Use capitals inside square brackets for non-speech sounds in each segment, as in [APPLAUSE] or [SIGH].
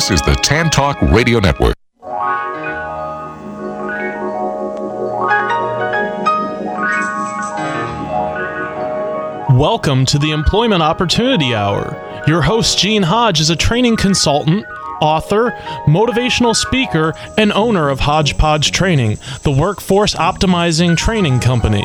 This is the Tan Talk Radio Network. Welcome to the Employment Opportunity Hour. Your host, Gene Hodge, is a training consultant, author, motivational speaker, and owner of Hodgepodge Training, the workforce optimizing training company.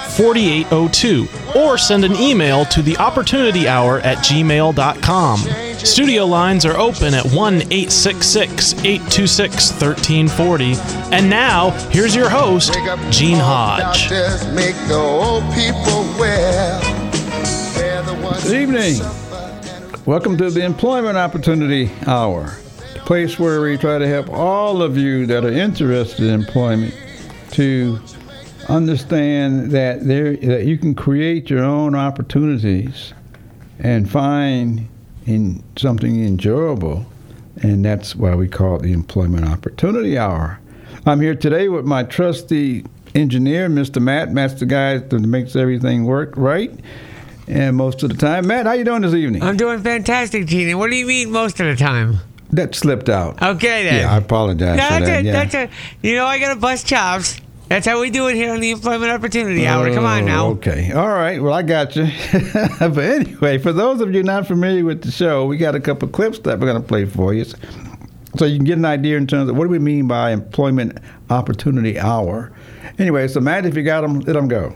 4802 or send an email to the opportunity hour at gmail.com. Studio lines are open at 1 866 826 1340. And now, here's your host, Gene Hodge. Good evening. Welcome to the Employment Opportunity Hour, the place where we try to help all of you that are interested in employment to understand that there that you can create your own opportunities and find in something enjoyable and that's why we call it the employment opportunity hour i'm here today with my trusty engineer mr matt matt's the guy that makes everything work right and most of the time matt how you doing this evening I'm doing fantastic, Gene. What do you mean most of the time? that slipped out Okay then. yeah i apologize No, for that's that it. yeah. That's it. You know I got a bust chops. That's how we do it here on the Employment Opportunity Hour. Come on now. Oh, Okay. All right. Well, I got you. [LAUGHS] but anyway, for those of you not familiar with the show, we got a couple clips that we're going to play for you. So you can get an idea in terms of what do we mean by employment opportunity hour. Anyway, so Matt, if you got them, let them go.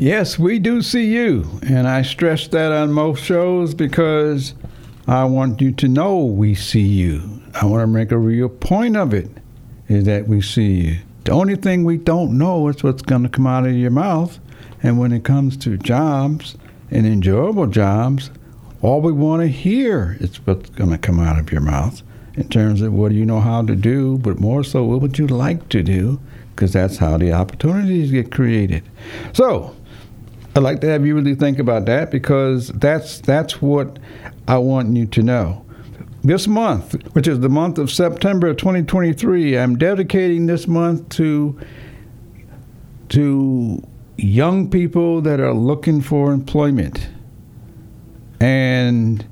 Yes, we do see you. And I stress that on most shows because I want you to know we see you. I want to make a real point of it is that we see you. The only thing we don't know is what's going to come out of your mouth. And when it comes to jobs and enjoyable jobs, all we want to hear is what's going to come out of your mouth in terms of what do you know how to do, but more so, what would you like to do? because that's how the opportunities get created. So, I'd like to have you really think about that because that's that's what I want you to know. This month, which is the month of September of 2023, I'm dedicating this month to to young people that are looking for employment. And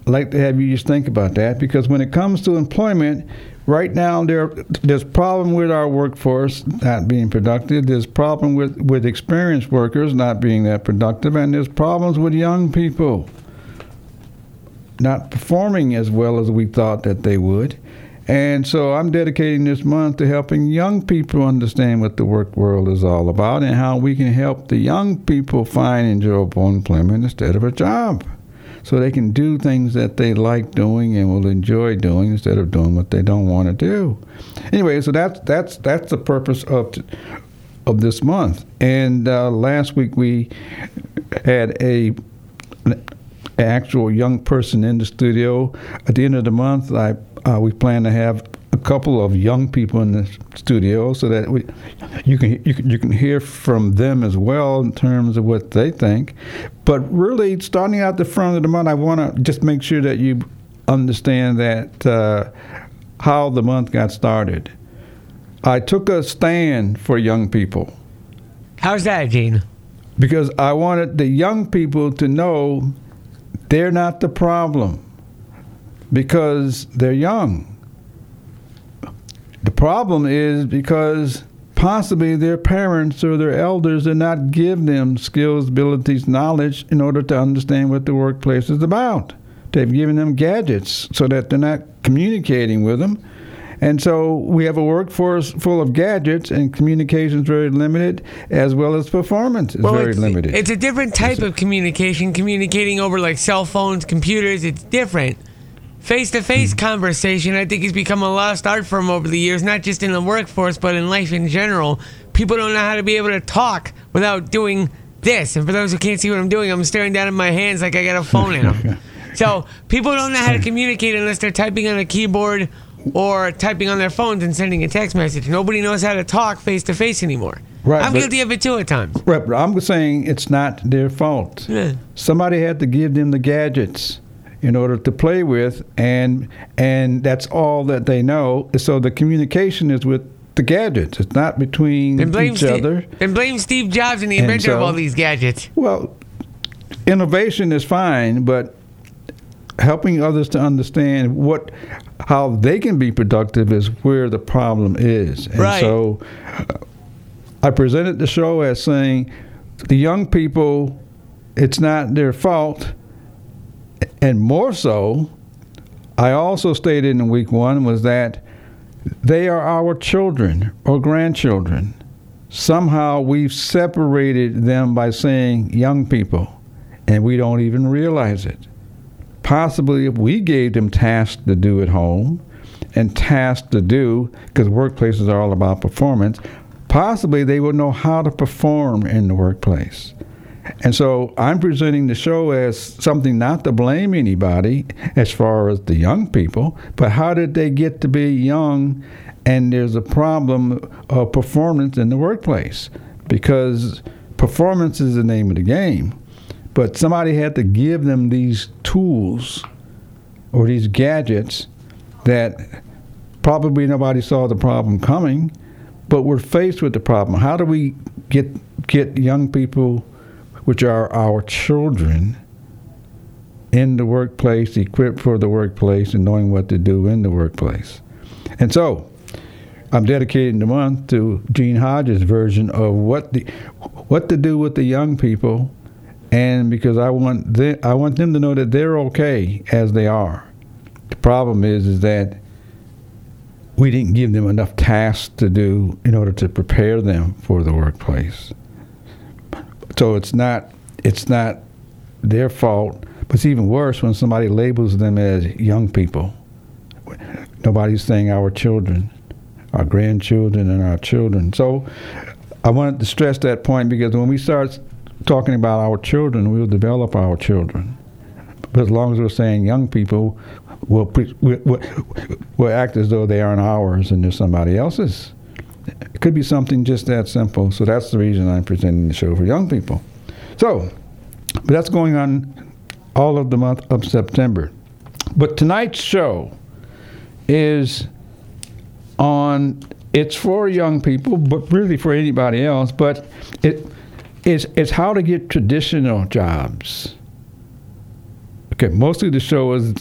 I'd like to have you just think about that because when it comes to employment, right now there there's problem with our workforce not being productive. There's problem with with experienced workers not being that productive, and there's problems with young people not performing as well as we thought that they would. And so I'm dedicating this month to helping young people understand what the work world is all about and how we can help the young people find enjoyable employment instead of a job. So they can do things that they like doing and will enjoy doing instead of doing what they don't want to do. Anyway, so that's that's that's the purpose of of this month. And uh, last week we had a actual young person in the studio. At the end of the month, I uh, we plan to have a couple of young people in the studio so that we, you can you can you can hear from them as well in terms of what they think. But really, starting out the front of the month, I want to just make sure that you understand that uh, how the month got started. I took a stand for young people How's that, Gene? because I wanted the young people to know they're not the problem because they're young. The problem is because possibly their parents or their elders did not give them skills, abilities, knowledge in order to understand what the workplace is about. They've given them gadgets so that they're not communicating with them. And so we have a workforce full of gadgets and communication is very limited, as well as performance is very it's, limited. It's a different type of communication, communicating over like cell phones, computers. It's different. Face to face conversation, I think, has become a lost art form over the years, not just in the workforce, but in life in general. People don't know how to be able to talk without doing this. And for those who can't see what I'm doing, I'm staring down at my hands like I got a phone in them. [LAUGHS] so people don't know how to communicate unless they're typing on a keyboard or typing on their phones and sending a text message. Nobody knows how to talk face to face anymore. Right, I'm but- guilty of it too at times. Right, but I'm saying it's not their fault. Yeah. Somebody had to give them the gadgets in order to play with, and and that's all that they know. So the communication is with the gadgets. It's not between Then blame, each Steve, other. then blame Steve Jobs and the And inventor of all these gadgets. Well, innovation is fine, but helping others to understand what how they can be productive is where the problem is. And Right. so uh, I presented the show as saying the young people it's not their fault and more so I also stated in week 1 was that they are our children or grandchildren. Somehow we've separated them by saying young people, and we don't even realize it. Possibly if we gave them tasks to do at home and tasks to do, because workplaces are all about performance, possibly they would know how to perform in the workplace. And so I'm presenting the show as something not to blame anybody as far as the young people, but how did they get to be young and there's a problem of performance in the workplace? Because performance is the name of the game, but somebody had to give them these tools or these gadgets that probably nobody saw the problem coming, but we're faced with the problem. How do we get get young people which are our children, in the workplace, equipped for the workplace, and knowing what to do in the workplace. And so, I'm dedicating the month to Gene Hodges' version of what the what to do with the young people, and because I want them, I want them to know that they're okay as they are. The problem is is that we didn't give them enough tasks to do in order to prepare them for the workplace. So it's not it's not their fault, but it's even worse when somebody labels them as young people. Nobody's saying our children, our grandchildren, and our children. So I wanted to stress that point because when we start talking about our children, we'll develop our children. But as long as we're saying young people, will, pre- will, will, will act as though they aren't ours and they're somebody else's. It could be something just that simple. So that's the reason I'm presenting the show for young people. So, but that's going on all of the month of September. But tonight's show is on it's for young people, but really for anybody else. But it is it's how to get traditional jobs. Okay, mostly the show is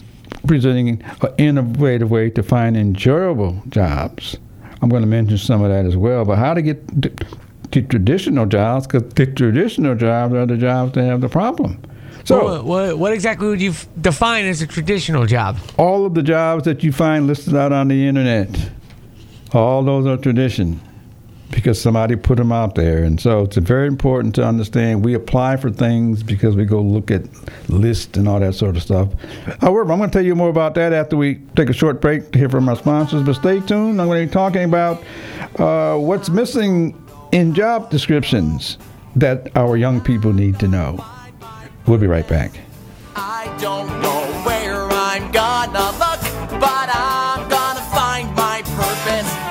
presenting an innovative way to find enjoyable jobs. I'm going to mention some of that as well. But how to get the, to traditional jobs? Because the traditional jobs are the jobs that have the problem. So, what, what, what exactly would you f- define as a traditional job? all of the jobs that you find listed out on the internet, all those are tradition because somebody put them out there. And so it's very important to understand we apply for things because we go look at lists and all that sort of stuff. However, I'm going to tell you more about that after we take a short break to hear from our sponsors. But stay tuned. I'm going to be talking about uh, what's missing in job descriptions that our young people need to know. We'll be right back.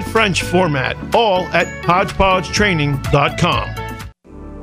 French format, all at HodgepodgeTraining.com.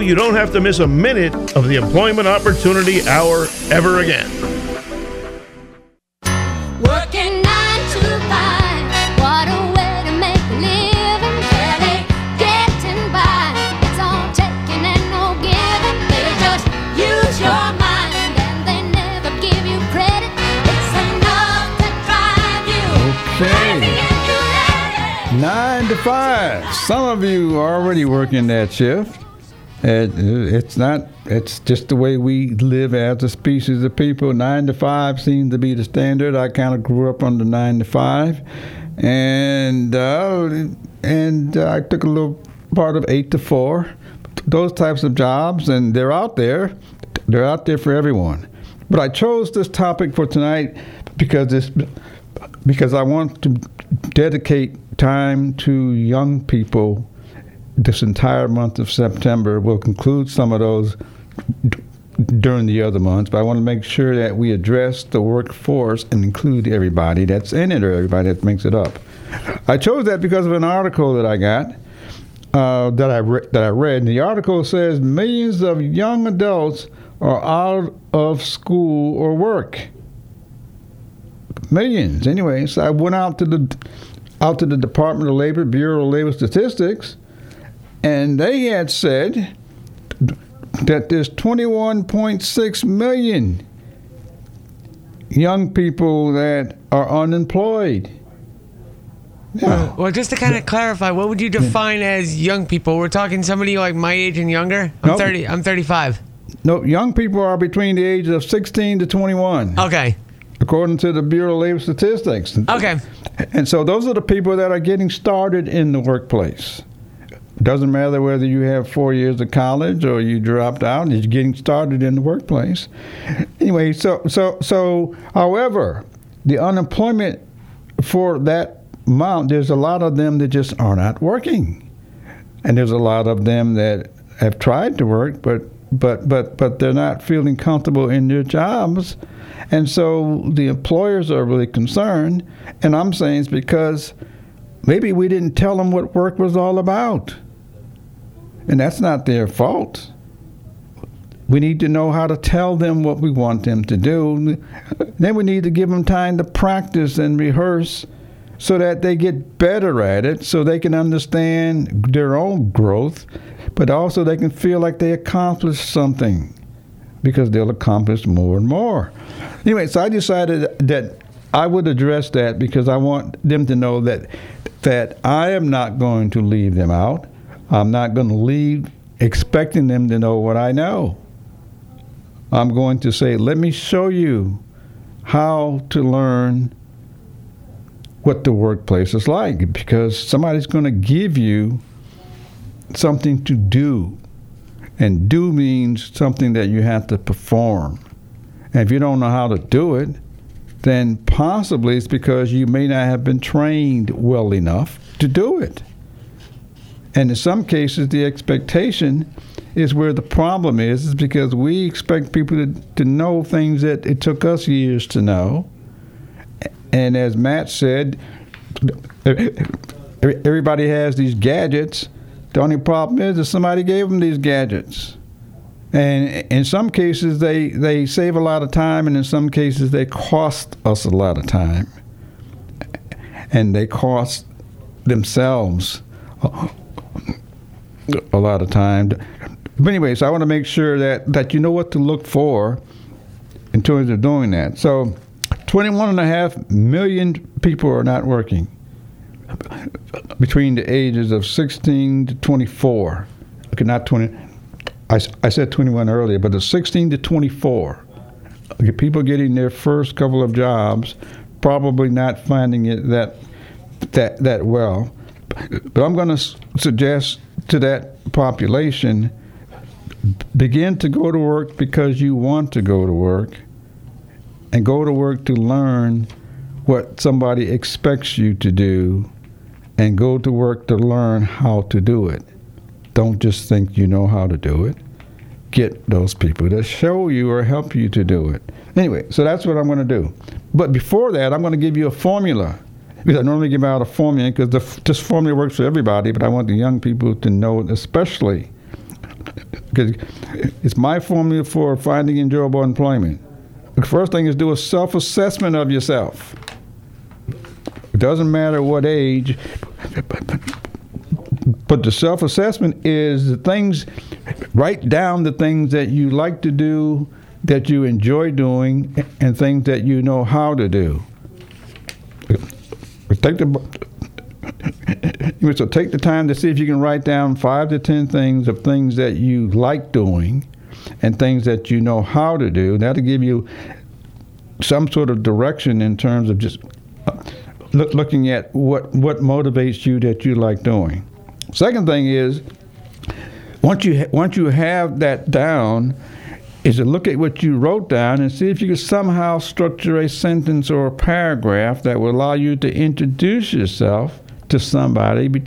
you don't have to miss a minute of the Employment Opportunity Hour ever again. Working nine to five, what a way to make a living. Barely getting by, it's all taking and no giving. They just use your mind and they never give you credit. It's enough to drive you Okay. crazy. Nine to five. Some of you are already working that shift. It, it's not. It's just the way we live as a species of people. Nine to five seems to be the standard. I kind of grew up under nine to five, and uh, and uh, I took a little part of eight to four. Those types of jobs, and they're out there. They're out there for everyone. But I chose this topic for tonight because it's because I want to dedicate time to young people this entire month of September. We'll conclude some of those d- during the other months, but I want to make sure that we address the workforce and include everybody that's in it or everybody that makes it up. I chose that because of an article that I got. Uh, that I re- that I read. And the article says millions of young adults are out of school or work. Millions, anyway. So I went out to the out to the Department of Labor, Bureau of Labor Statistics, and they had said that there's 21.6 million young people that are unemployed. Yeah. Well, just to kind of clarify, what would you define as young people? We're talking somebody like my age and younger. I'm Nope. 30. I'm 35. No, young people are between the ages of 16 to 21, Okay. according to the Bureau of Labor Statistics. Okay. And so those are the people that are getting started in the workplace. Doesn't matter whether you have four years of college or you dropped out, you're getting started in the workplace. Anyway, so so so however, the unemployment for that amount, there's a lot of them that just are not working. And there's a lot of them that have tried to work but but but but they're not feeling comfortable in their jobs. And so the employers are really concerned. And I'm saying it's because maybe we didn't tell them what work was all about. And that's not their fault. We need to know how to tell them what we want them to do. Then we need to give them time to practice and rehearse so that they get better at it, so they can understand their own growth, but also they can feel like they accomplished something because they'll accomplish more and more. Anyway, so I decided that I would address that because I want them to know that that I am not going to leave them out. I'm not going to leave expecting them to know what I know. I'm going to say, let me show you how to learn what the workplace is like because somebody's going to give you something to do. And do means something that you have to perform. And if you don't know how to do it, then possibly it's because you may not have been trained well enough to do it. And in some cases, the expectation is where the problem is, is because we expect people to, to know things that it took us years to know. And as Matt said, everybody has these gadgets. The only problem is that somebody gave them these gadgets. And in some cases, they, they save a lot of time, and in some cases, they cost us a lot of time. And they cost themselves a lot of time. But anyway, so I want to make sure that, that you know what to look for in terms of doing that. So 21 and a half million people are not working between the ages of 16 to 24. Okay, not 20. I, I said 21 earlier, but it's 16 to 24. Okay, people getting their first couple of jobs, probably not finding it that that that well. But I'm going to suggest to that population begin to go to work because you want to go to work and go to work to learn what somebody expects you to do and go to work to learn how to do it. Don't just think you know how to do it. Get those people to show you or help you to do it. Anyway, so that's what I'm going to do. But before that, I'm going to give you a formula. Because I normally give out a formula because this formula works for everybody, but I want the young people to know especially. Because it's my formula for finding enjoyable employment. The first thing is do a self assessment of yourself. It doesn't matter what age, but the self assessment is the things, write down the things that you like to do, that you enjoy doing, and things that you know how to do. Take the, so take the time to see if you can write down five to ten things of things that you like doing and things that you know how to do. That'll give you some sort of direction in terms of just uh, look, looking at what what motivates you that you like doing. Second thing is once you once you have that down, is to look at what you wrote down and see if you can somehow structure a sentence or a paragraph that will allow you to introduce yourself to somebody, be-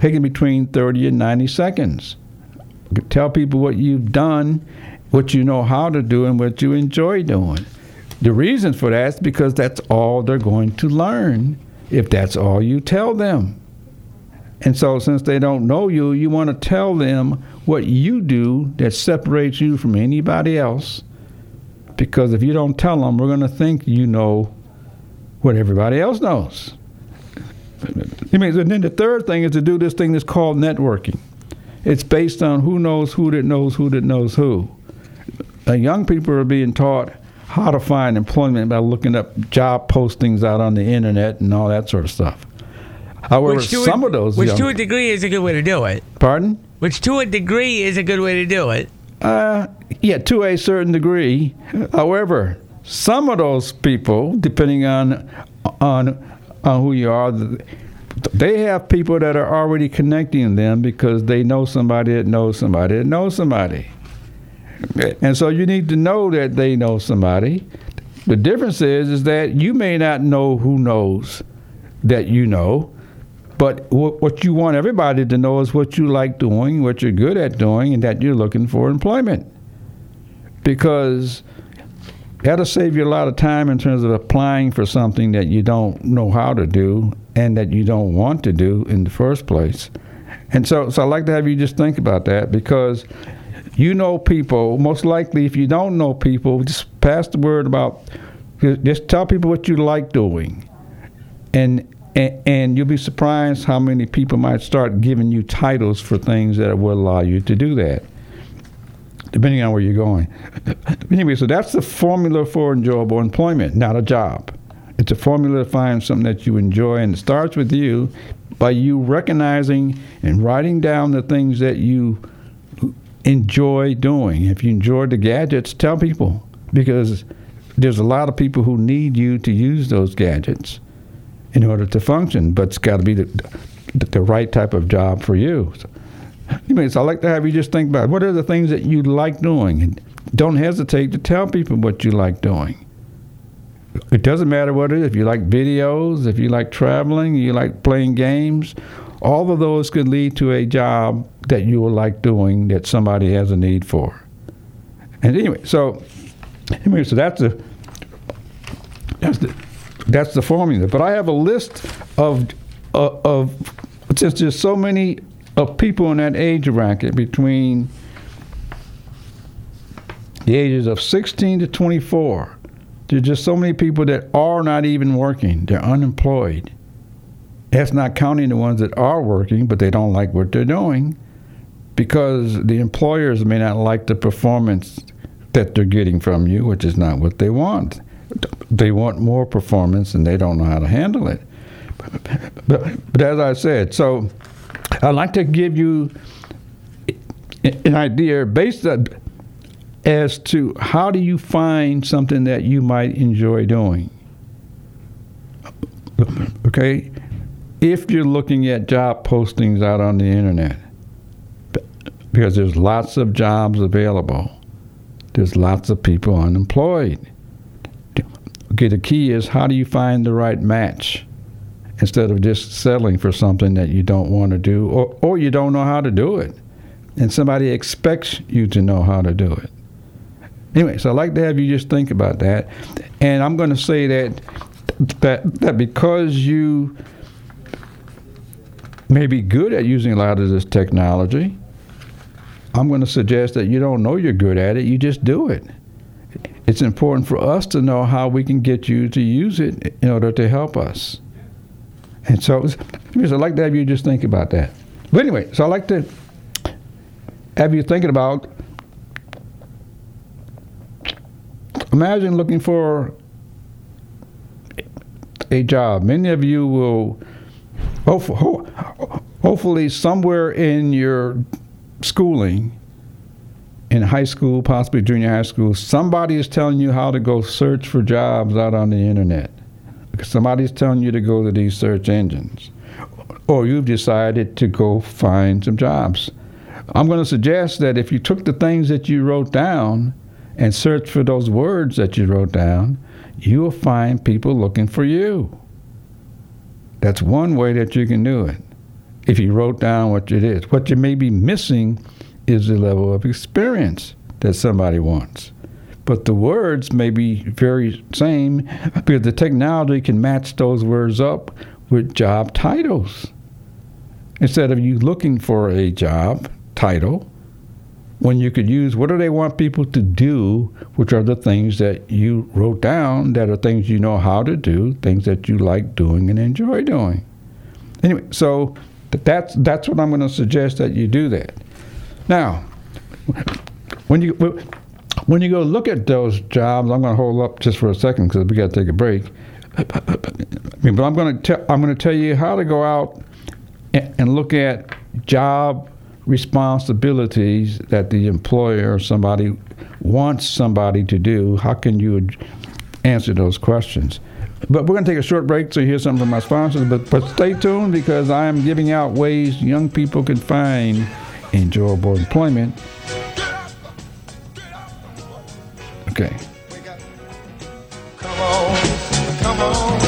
taking between 30 and 90 seconds. Tell people what you've done, what you know how to do, and what you enjoy doing. The reason for that is because that's all they're going to learn if that's all you tell them. And so, since they don't know you, you want to tell them what you do that separates you from anybody else. Because if you don't tell them, we're going to think you know what everybody else knows. I mean, and then the third thing is to do this thing that's called networking. It's based on who knows who that knows who that knows who. Uh, young people are being taught how to find employment by looking up job postings out on the internet and all that sort of stuff. However, Which some a, of those which young- to a degree is a good way to do it. pardon. Which to a degree is a good way to do it. Uh, yeah, to a certain degree. However, some of those people, depending on on on who you are, they have people that are already connecting them because they know somebody that knows somebody that knows somebody. And so you need to know that they know somebody. The difference is is that you may not know who knows that you know, but wh- what you want everybody to know is what you like doing, what you're good at doing, and that you're looking for employment. Because that'll save you a lot of time in terms of applying for something that you don't know how to do and that you don't want to do in the first place. And so, so I'd like to have you just think about that because you know people. Most likely, if you don't know people, just pass the word about. Just tell people what you like doing, and and, you'll be surprised how many people might start giving you titles for things that will allow you to do that, depending on where you're going. [LAUGHS] anyway, so that's the formula for enjoyable employment, not a job. It's a formula to find something that you enjoy, and it starts with you by you recognizing and writing down the things that you enjoy doing. If you enjoy the gadgets, tell people because there's a lot of people who need you to use those gadgets in order to function, but it's got to be the, the right type of job for you. So, anyways, I'd like to have you just think about what are the things that you like doing, and don't hesitate to tell people what you like doing. It doesn't matter what it is. If you like videos, if you like traveling, you like playing games, all of those could lead to a job that you will like doing that somebody has a need for. And anyway, so anyway, so that's the that's the that's the formula. But I have a list of uh, of since there's so many of people in that age bracket between the ages of 16 to 24. There's just so many people that are not even working. They're unemployed. That's not counting the ones that are working, but they don't like what they're doing because the employers may not like the performance that they're getting from you, which is not what they want. They want more performance and they don't know how to handle it. But, but as I said, so I'd like to give you an idea based on, as to how do you find something that you might enjoy doing. Okay? If you're looking at job postings out on the internet, because there's lots of jobs available, there's lots of people unemployed. Okay, the key is how do you find the right match instead of just settling for something that you don't want to do or, or you don't know how to do it and somebody expects you to know how to do it. Anyway, so I'd like to have you just think about that. And I'm going to say that that, that because you may be good at using a lot of this technology, I'm going to suggest that you don't know you're good at it, you just do it. It's important for us to know how we can get you to use it in order to help us. And so, I'd like to have you just think about that. But anyway, so I'd like to have you thinking about imagine looking for a job. Many of you will, hopefully, somewhere in your schooling, in high school, possibly junior high school, somebody is telling you how to go search for jobs out on the internet. Somebody's telling you to go to these search engines. Or you've decided to go find some jobs. I'm going to suggest that if you took the things that you wrote down and searched for those words that you wrote down, you will find people looking for you. That's one way that you can do it. If you wrote down what it is, what you may be missing is the level of experience that somebody wants. But the words may be very same because the technology can match those words up with job titles. Instead of you looking for a job title, when you could use what do they want people to do, which are the things that you wrote down that are things you know how to do, things that you like doing and enjoy doing. Anyway, so that's that's what I'm going to suggest that you do that. Now, when you when you go look at those jobs, I'm going to hold up just for a second because we got to take a break. But I'm going to tell I'm going to tell you how to go out and, look at job responsibilities that the employer or somebody wants somebody to do. How can you answer those questions? But we're going to take a short break to hear something from my sponsors. But, but stay tuned because I am giving out ways young people can find enjoyable employment. Okay. Come on, come on.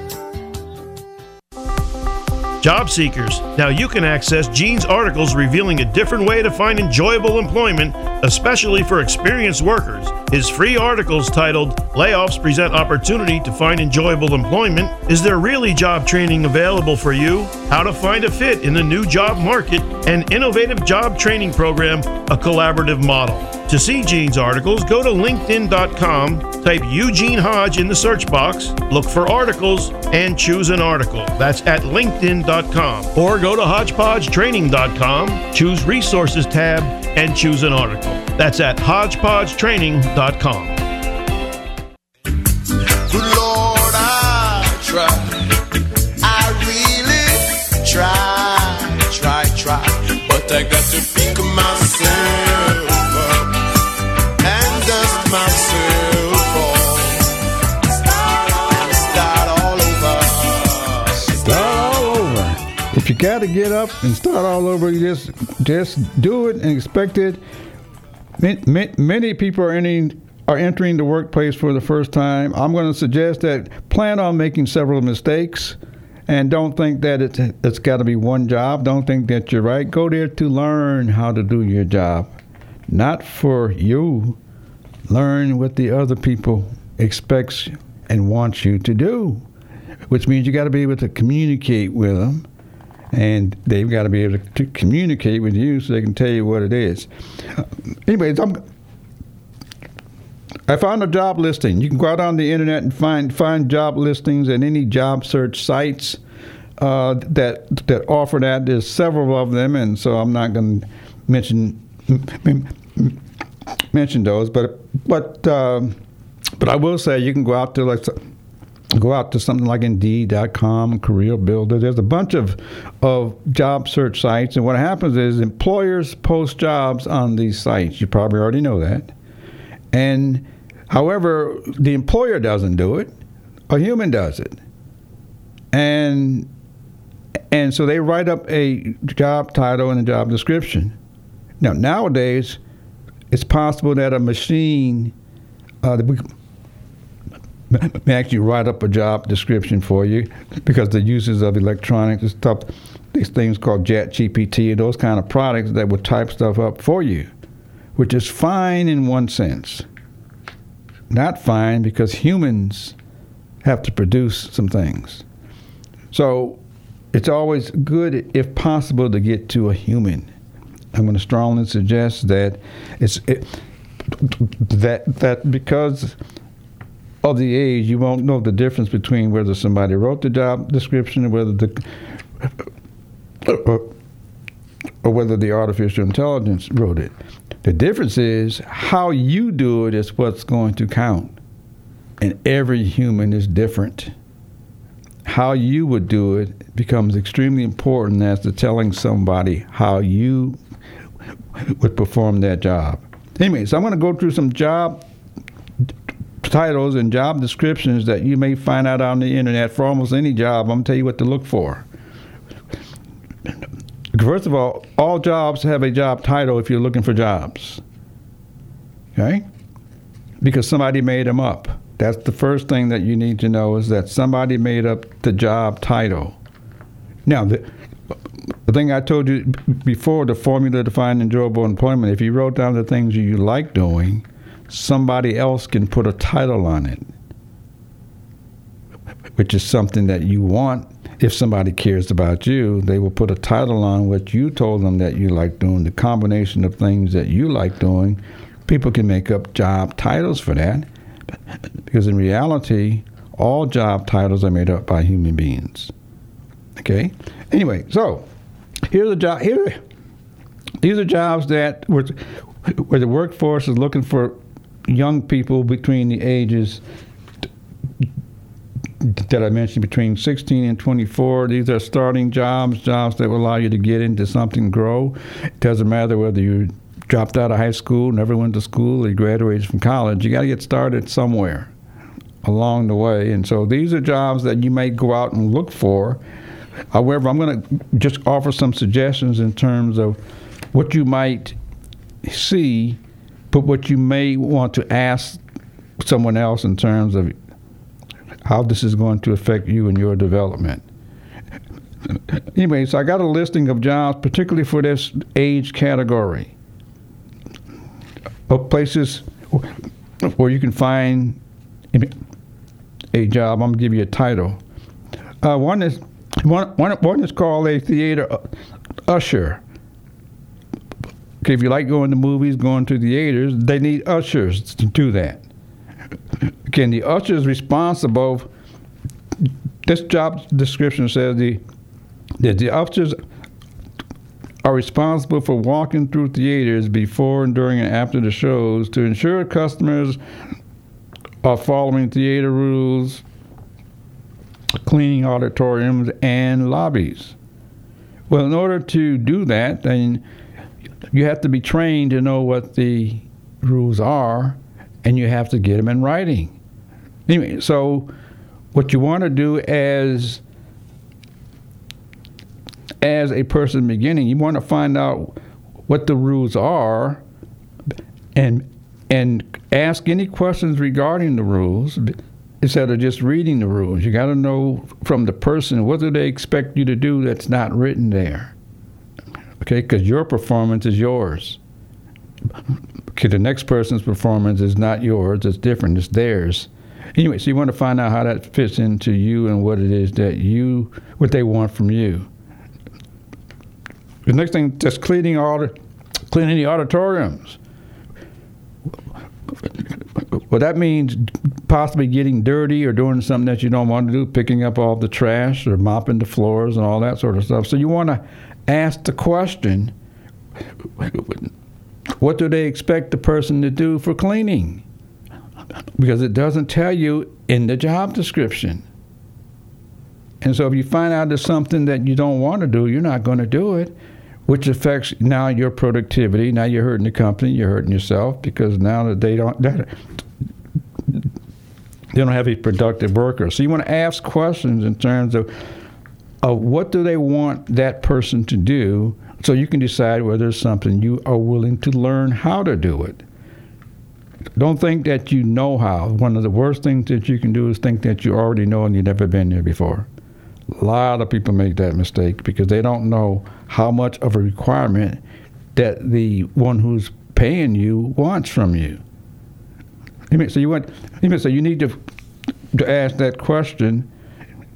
Job seekers, now you can access Gene's articles revealing a different way to find enjoyable employment, especially for experienced workers. His free articles titled Layoffs Present Opportunity to Find Enjoyable Employment Is There Really Job Training Available for You? How to Find a Fit in the New Job Market, an innovative job training program, a collaborative model. To see Gene's articles, go to LinkedIn.com, type Eugene Hodge in the search box, look for articles, and choose an article. That's at LinkedIn.com. Or go to HodgepodgeTraining.com, choose Resources tab, and choose an article. That's at HodgepodgeTraining.com. Good Lord, I try. I really try, try, try. But I got to pick myself If you got to get up and start all over, you just just do it and expect it. Ma- ma- Many people are entering are entering the workplace for the first time. I'm going to suggest that plan on making several mistakes, and don't think that it's it's got to be one job. Don't think that you're right. Go there to learn how to do your job, not for you. Learn what the other people expects and wants you to do, which means you got to be able to communicate with them and they've got to be able to communicate with you so they can tell you what it is. Anyways, I'm, I found a job listing. You can go out on the internet and find find job listings at any job search sites uh, that that offer that. There's several of them, and so I'm not going to mention mention those, but but um, but I will say you can go out to like go out to something like Indeed.com, Career Builder. There's a bunch of of job search sites, and what happens is employers post jobs on these sites. You probably already know that. And however, the employer doesn't do it; a human does it. And and so they write up a job title and a job description. Now nowadays, it's possible that a machine uh, that we may actually write up a job description for you because the uses of electronics and stuff, these things called Chat GPT and those kind of products that will type stuff up for you, which is fine in one sense. Not fine because humans have to produce some things. So it's always good, if possible, to get to a human. I'm going to strongly suggest that it's it, that that because of the age, you won't know the difference between whether somebody wrote the job description and whether the or, or whether the artificial intelligence wrote it. The difference is how you do it is what's going to count. And every human is different. How you would do it becomes extremely important as to telling somebody how you would perform that job. Anyway, so I'm going to go through some job titles and job descriptions that you may find out on the internet for almost any job. I'm going to tell you what to look for. First of all, all jobs have a job title if you're looking for jobs. Okay? Because somebody made them up. That's the first thing that you need to know is that somebody made up the job title. Now, the, the thing I told you before, the formula to find enjoyable employment, if you wrote down the things you like doing, somebody else can put a title on it, which is something that you want. If somebody cares about you, they will put a title on what you told them that you like doing, the combination of things that you like doing. People can make up job titles for that because in reality, all job titles are made up by human beings. Okay? Anyway, so here's a job. Here, these are jobs that where, where the workforce is looking for young people between the ages that I mentioned between 16 and 24. These are starting jobs, jobs that will allow you to get into something, grow. It doesn't matter whether you dropped out of high school, never went to school, or graduated from college. You got to get started somewhere along the way. And so these are jobs that you may go out and look for. However, I'm going to just offer some suggestions in terms of what you might see, but what you may want to ask someone else in terms of how this is going to affect you and your development. Anyway, so I got a listing of jobs, particularly for this age category, of places where you can find a job. I'm gonna give you a title. Uh, one is one, one, one is called a theater uh, usher. If you like going to movies, going to theaters, they need ushers to do that. Again, the usher is responsible. This job description says the that the ushers are responsible for walking through theaters before, and during, and after the shows to ensure customers are following theater rules, cleaning auditoriums and lobbies. Well, in order to do that, then you have to be trained to know what the rules are, and you have to get them in writing. Anyway, so what you want to do as as a person beginning, you want to find out what the rules are, and and ask any questions regarding the rules instead of just reading the rules. You got to know from the person what do they expect you to do that's not written there. Okay, because your performance is yours. Okay, the next person's performance is not yours; it's different. It's theirs. Anyway, so you want to find out how that fits into you and what it is that you, what they want from you. The next thing, just cleaning all the, cleaning the auditoriums. Well, that means possibly getting dirty or doing something that you don't want to do, picking up all the trash or mopping the floors and all that sort of stuff. So you want to ask the question what do they expect the person to do for cleaning? Because it doesn't tell you in the job description. And so if you find out there's something that you don't want to do, you're not going to do it, which affects now your productivity. Now you're hurting the company, you're hurting yourself because now that they don't they don't have a productive worker. So you want to ask questions in terms of of what do they want that person to do so you can decide whether it's something you are willing to learn how to do it. Don't think that you know how. One of the worst things that you can do is think that you already know and you've never been there before. A lot of people make that mistake because they don't know how much of a requirement that the one who's paying you wants from you. So you amen. So you need to to ask that question.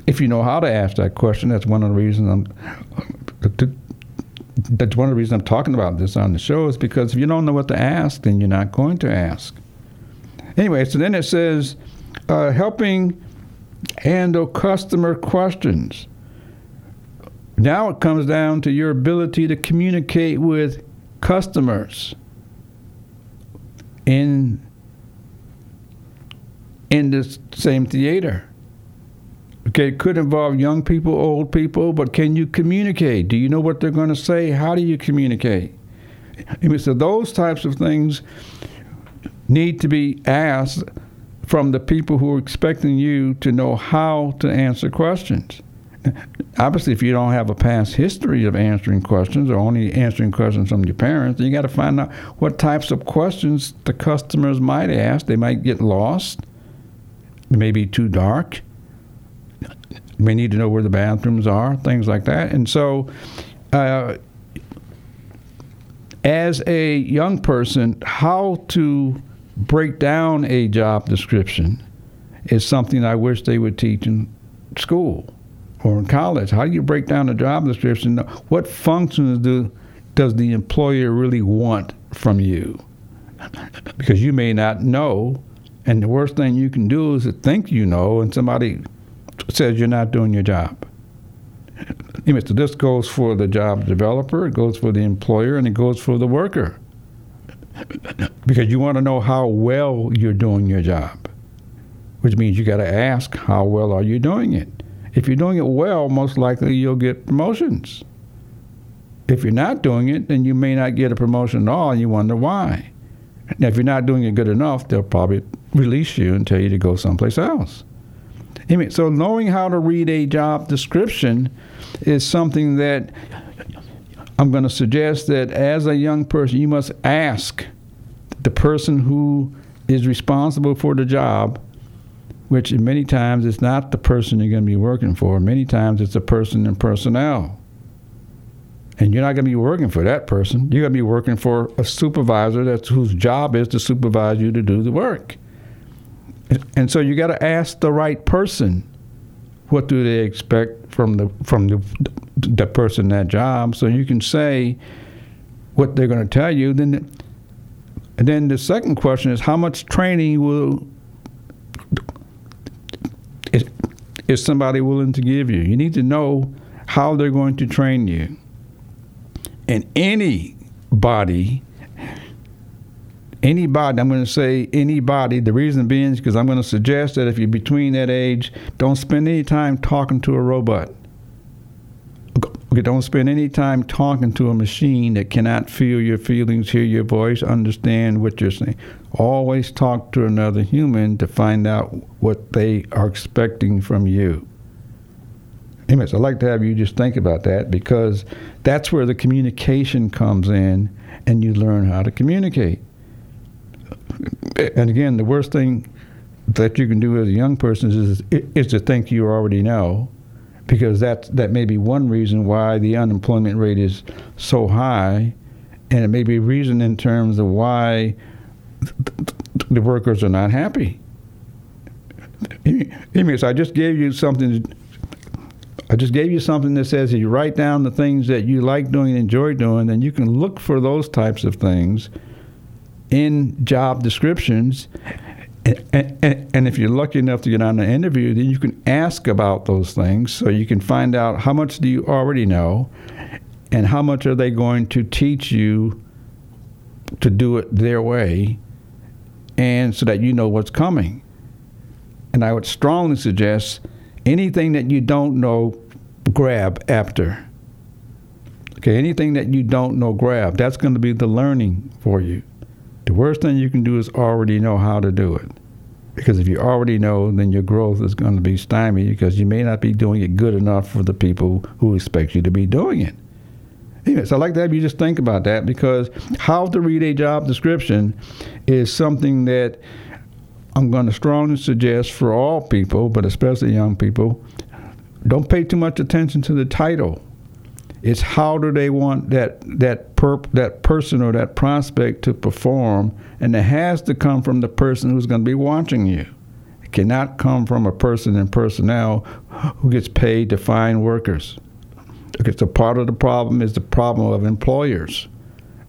If you know how to ask that question, that's one of the reasons I'm. To, that's one of the reasons I'm talking about this on the show is because if you don't know what to ask, then you're not going to ask. Anyway, so then it says uh, helping handle customer questions. Now it comes down to your ability to communicate with customers in in the same theater. Okay, it could involve young people, old people, but can you communicate? Do you know what they're going to say? How do you communicate? I mean, so those types of things need to be asked from the people who are expecting you to know how to answer questions. Obviously, if you don't have a past history of answering questions or only answering questions from your parents, you got to find out what types of questions the customers might ask. They might get lost. It may be too dark. We need to know where the bathrooms are, things like that. And so, uh, as a young person, how to break down a job description is something I wish they would teach in school or in college. How do you break down a job description? What functions do does the employer really want from you? Because you may not know, and the worst thing you can do is to think you know, and somebody says you're not doing your job. So this goes for the job developer, it goes for the employer, and it goes for the worker. Because you want to know how well you're doing your job, which means you got to ask how well are you doing it. If you're doing it well, most likely you'll get promotions. If you're not doing it, then you may not get a promotion at all, and you wonder why. Now, if you're not doing it good enough, they'll probably release you and tell you to go someplace else. Anyway, so knowing how to read a job description is something that I'm going to suggest that as a young person, you must ask the person who is responsible for the job, which many times it's not the person you're going to be working for. Many times it's a person in personnel. And you're not going to be working for that person. You're going to be working for a supervisor that's whose job is to supervise you to do the work. And so you got to ask the right person what do they expect from the from the the person that job. So you can say what they're going to tell you. Then and then the second question is how much training will is, is somebody willing to give you? You need to know how they're going to train you. And anybody anybody, I'm going to say anybody, the reason being is because I'm going to suggest that if you're between that age, don't spend any time talking to a robot. Okay, don't spend any time talking to a machine that cannot feel your feelings, hear your voice, understand what you're saying. Always talk to another human to find out what they are expecting from you. Anyways, I'd like to have you just think about that because that's where the communication comes in and you learn how to communicate and again, the worst thing that you can do as a young person is is to think you already know, because that that may be one reason why the unemployment rate is so high, and it may be a reason in terms of why the workers are not happy. I just gave you something. I just gave you something that says if you write down the things that you like doing and enjoy doing, then you can look for those types of things in job descriptions. And, and, and, if you're lucky enough to get on an interview, then you can ask about those things so you can find out how much do you already know and how much are they going to teach you to do it their way and so that you know what's coming. And I would strongly suggest anything that you don't know, grab after. Okay, anything that you don't know, grab. That's going to be the learning for you. The worst thing you can do is already know how to do it. Because if you already know, then your growth is going to be stymied because you may not be doing it good enough for the people who expect you to be doing it. Anyway, so I'd like to have you just think about that because how to read a job description is something that I'm going to strongly suggest for all people, but especially young people. Don't pay too much attention to the title. It's how do they want that that perp, that person or that prospect to perform, and it has to come from the person who's going to be watching you. It cannot come from a person in personnel who gets paid to find workers. Okay, so part of the problem is the problem of employers,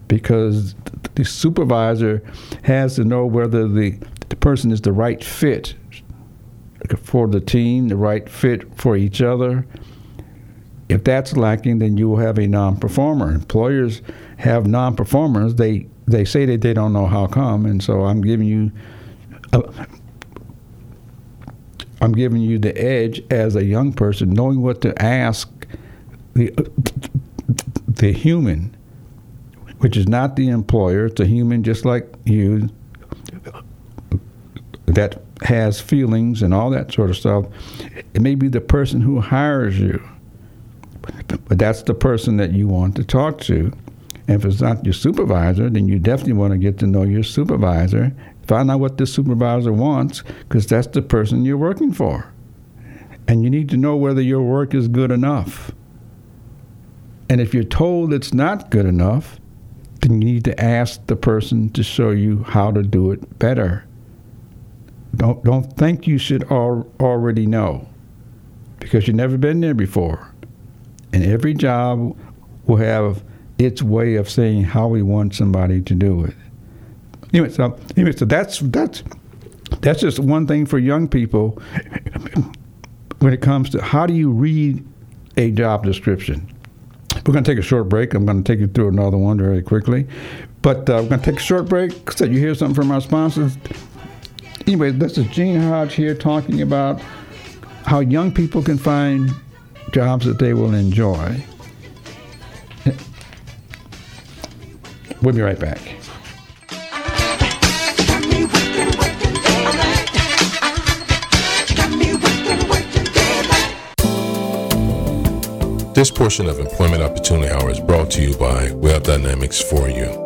because the supervisor has to know whether the the person is the right fit for the team, the right fit for each other. If that's lacking, then you will have a non-performer. Employers have non-performers. They they say that they don't know how come, and so I'm giving you. A, I'm giving you the edge as a young person, knowing what to ask the the human, which is not the employer. It's a human just like you that has feelings and all that sort of stuff. It may be the person who hires you, but that's the person that you want to talk to. And if it's not your supervisor, then you definitely want to get to know your supervisor. Find out what the supervisor wants, because that's the person you're working for. And you need to know whether your work is good enough. And if you're told it's not good enough, then you need to ask the person to show you how to do it better. Don't don't think you should al- already know, because you've never been there before. And every job will have its way of saying how we want somebody to do it. Anyway, so anyway, so that's that's that's just one thing for young people when it comes to how do you read a job description. We're going to take a short break. I'm going to take you through another one very quickly. But uh, we're going to take a short break so you hear something from our sponsors. Anyway, this is Gene Hodge here talking about how young people can find jobs that they will enjoy. We'll be right back. This portion of Employment Opportunity Hour is brought to you by Web Dynamics for You.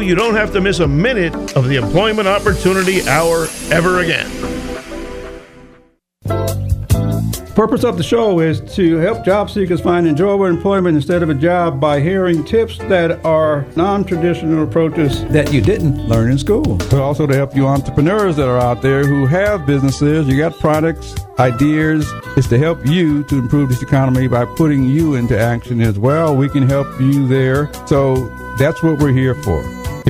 you don't have to miss a minute of the Employment Opportunity Hour ever again. Purpose of the show is to help job seekers find enjoyable employment instead of a job by hearing tips that are non-traditional approaches that you didn't learn in school. But also to help you entrepreneurs that are out there who have businesses, you got products, ideas. It's to help you to improve this economy by putting you into action as well. We can help you there. So that's what we're here for.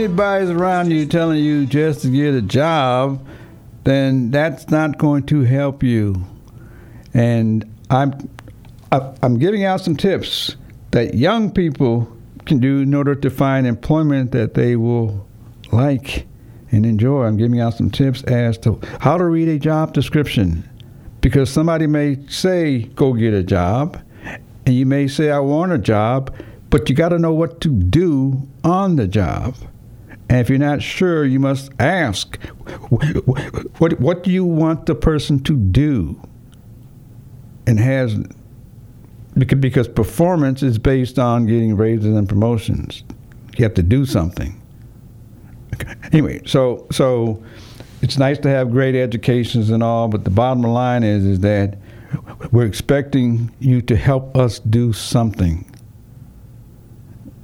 Anybody's around you telling you just to get a job, then that's not going to help you. and I'm I'm giving out some tips that young people can do in order to find employment that they will like and enjoy. I'm giving out some tips as to how to read a job description because somebody may say go get a job and you may say I want a job, but you got to know what to do on the job. And if you're not sure, you must ask, what, what do you want the person to do? And has, because, performance is based on getting raises and promotions. You have to do something. Okay. Anyway, so so it's nice to have great educations and all, but the bottom line is is that we're expecting you to help us do something.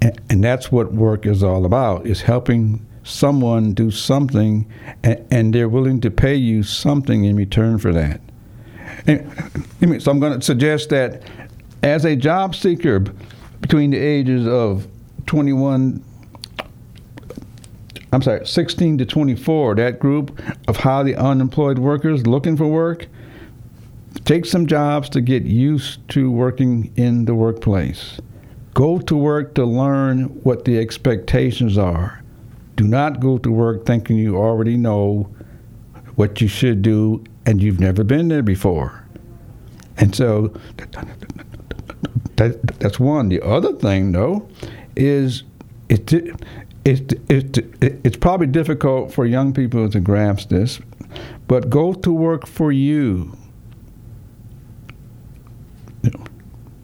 And, that's what work is all about, is helping someone do something and, and they're willing to pay you something in return for that. And, so I'm going to suggest that as a job seeker between the ages of 21 I'm sorry, 16 to 24, that group of highly unemployed workers looking for work, take some jobs to get used to working in the workplace. Go to work to learn what the expectations are. Do not go to work thinking you already know what you should do and you've never been there before. And so that, that's one. The other thing, though, is it, it, it, it, it's probably difficult for young people to grasp this, but go to work for you.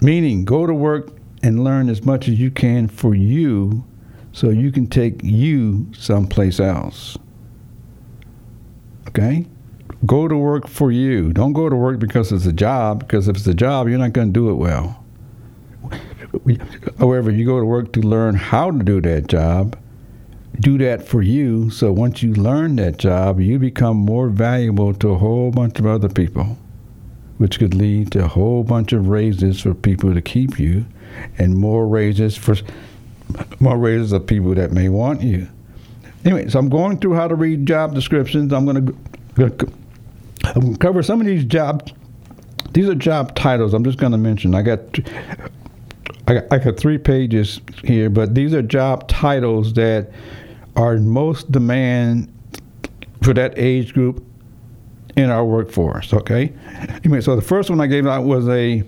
Meaning, go to work and learn as much as you can for you so you can take you someplace else. Okay? Go to work for you. Don't go to work because it's a job, because if it's a job, you're not going to do it well. However, you go to work to learn how to do that job, do that for you, so once you learn that job, you become more valuable to a whole bunch of other people, which could lead to a whole bunch of raises for people to keep you and more raises for more raises of people that may want you. Anyway, so I'm going through how to read job descriptions. I'm going to cover some of these job. These are job titles. I'm just going to mention. I got I got, I got three pages here, but these are job titles that are most demand for that age group in our workforce. Okay. Anyway, so the first one I gave out was a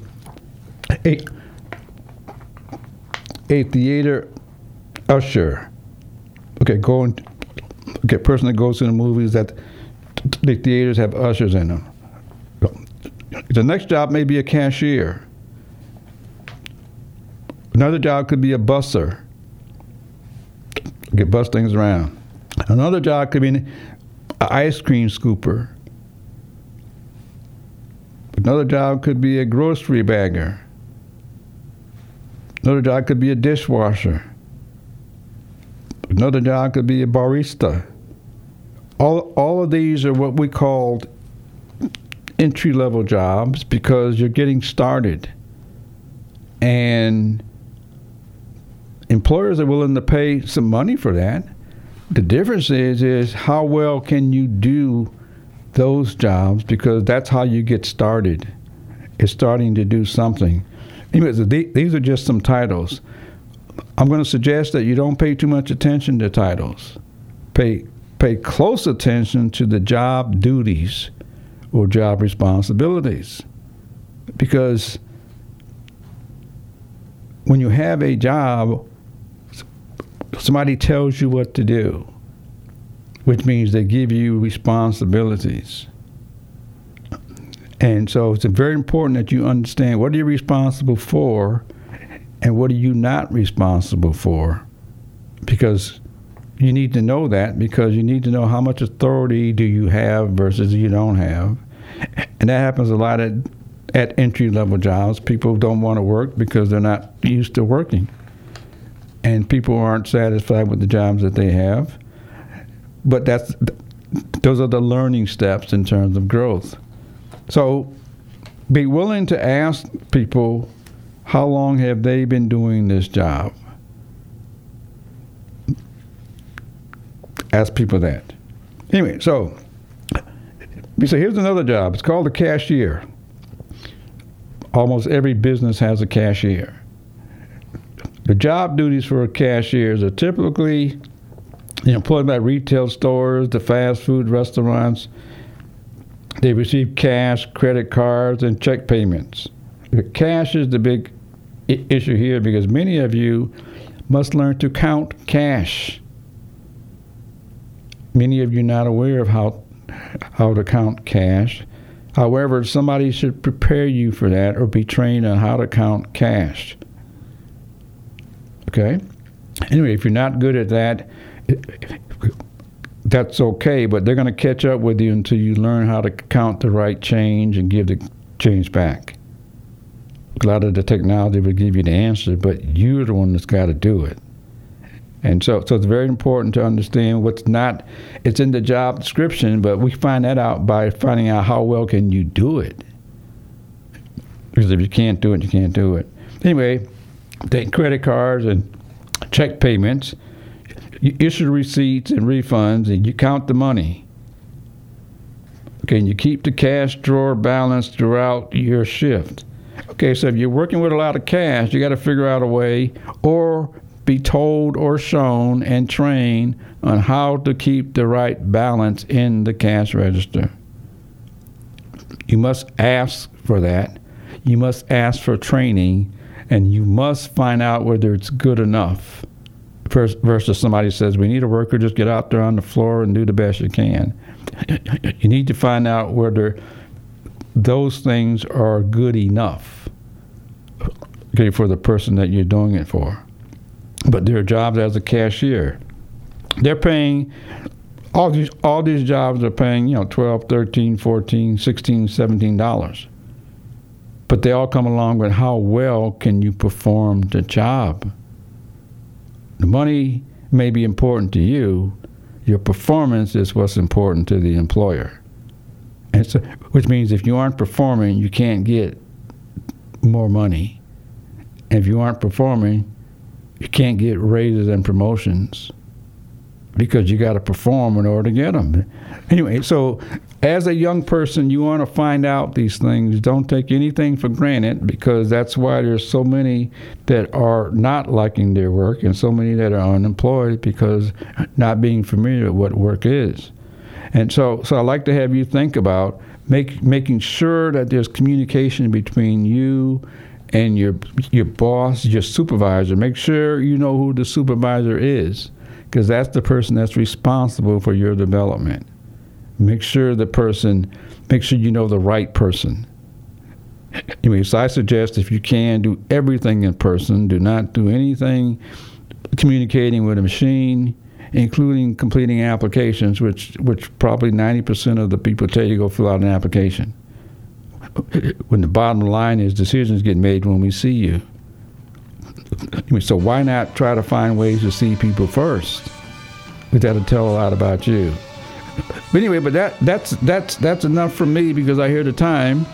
a, a theater usher. Okay, going. Okay, person that goes to the movies that the theaters have ushers in them. The next job may be a cashier. Another job could be a busser. Get bus things around. Another job could be an ice cream scooper. Another job could be a grocery bagger. Another job could be a dishwasher. Another job could be a barista. All, all of these are what we called entry level jobs because you're getting started. And employers are willing to pay some money for that. The difference is is how well can you do those jobs because that's how you get started. Is starting to do something. Anyways, these are just some titles. I'm going to suggest that you don't pay too much attention to titles. Pay pay close attention to the job duties or job responsibilities. Because when you have a job, somebody tells you what to do, which means they give you responsibilities. And so it's very important that you understand what are you responsible for and what are you not responsible for. Because you need to know that because you need to know how much authority do you have versus you don't have. And that happens a lot at, at entry level jobs. People don't want to work because they're not used to working. And people aren't satisfied with the jobs that they have. But that's those are the learning steps in terms of growth. So be willing to ask people how long have they been doing this job? Ask people that. Anyway, so you say here's another job. It's called a cashier. almost every business has a cashier. The job duties for cashiers are typically employed by retail stores, the fast food restaurants. They receive cash, credit cards, and check payments. Cash is the big I- issue here because many of you must learn to count cash. Many of you not aware of how how to count cash. However, somebody should prepare you for that or be trained on how to count cash. Okay? Anyway, if you're not good at that, that's okay, but they're going to catch up with you until you learn how to count the right change and give the change back. A lot of the technology will give you the answer, but you're the one that's got to do it. And so, so it's very important to understand what's not. It's in the job description, but we find that out by finding out how well can you do it. Because if you can't do it, you can't do it. Anyway, credit cards and check payments. You issue receipts and refunds, and you count the money. Okay, and you keep the cash drawer balanced throughout your shift. Okay, so if you're working with a lot of cash, you got to figure out a way or be told or shown and trained on how to keep the right balance in the cash register. You must ask for that. You must ask for training, and you must find out whether it's good enough. Vers- Versus somebody says, We need a worker, just get out there on the floor and do the best you can. You need to find out whether those things are good enough okay, for the person that you're doing it for. But there are jobs as a cashier. They're paying all these all these jobs are paying, you know, 12, 13, 14, 16, 17 dollars. But they all come along with how well can you perform the job. The money may be important to you, your performance is what's important to the employer. And so, which means if you aren't performing, you can't get more money. And if you aren't performing, you can't get raises and promotions because you got to perform in order to get them. Anyway, so as a young person, you want to find out these things. Don't take anything for granted because that's why there's so many that are not liking their work and so many that are unemployed because not being familiar with what work is. And so, so I like to have you think about make, making sure that there's communication between you and your your boss, your supervisor. Make sure you know who the supervisor is, because that's the person that's responsible for your development. Make sure the person, make sure you know the right person. Anyway, so I suggest if you can do everything in person, do not do anything communicating with a machine, including completing applications, which which probably ninety percent of the people tell you to go fill out an application when the bottom line is decisions get made when we see you. So why not try to find ways to see people first? That'll tell a lot about you. But anyway, but that that's that's that's enough for me because I hear the time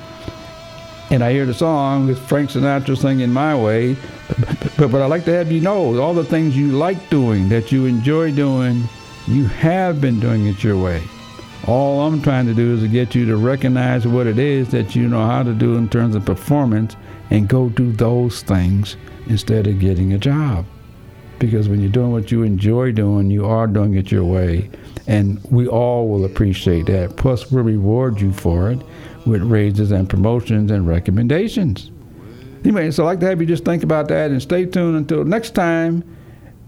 and I hear the song with Frank Sinatra singing my way. But but I like to have you know all the things you like doing, that you enjoy doing, you have been doing it your way. All I'm trying to do is to get you to recognize what it is that you know how to do in terms of performance and go do those things instead of getting a job. Because when you're doing what you enjoy doing, you are doing it your way. And we all will appreciate that. Plus, we'll reward you for it with raises and promotions and recommendations. Anyway, so I'd like to have you just think about that and stay tuned until next time.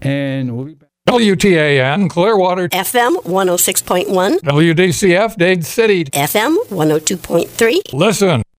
And we'll be back. WTAN Clearwater, FM 106.1, WDCF Dade City. FM 102.3. Listen.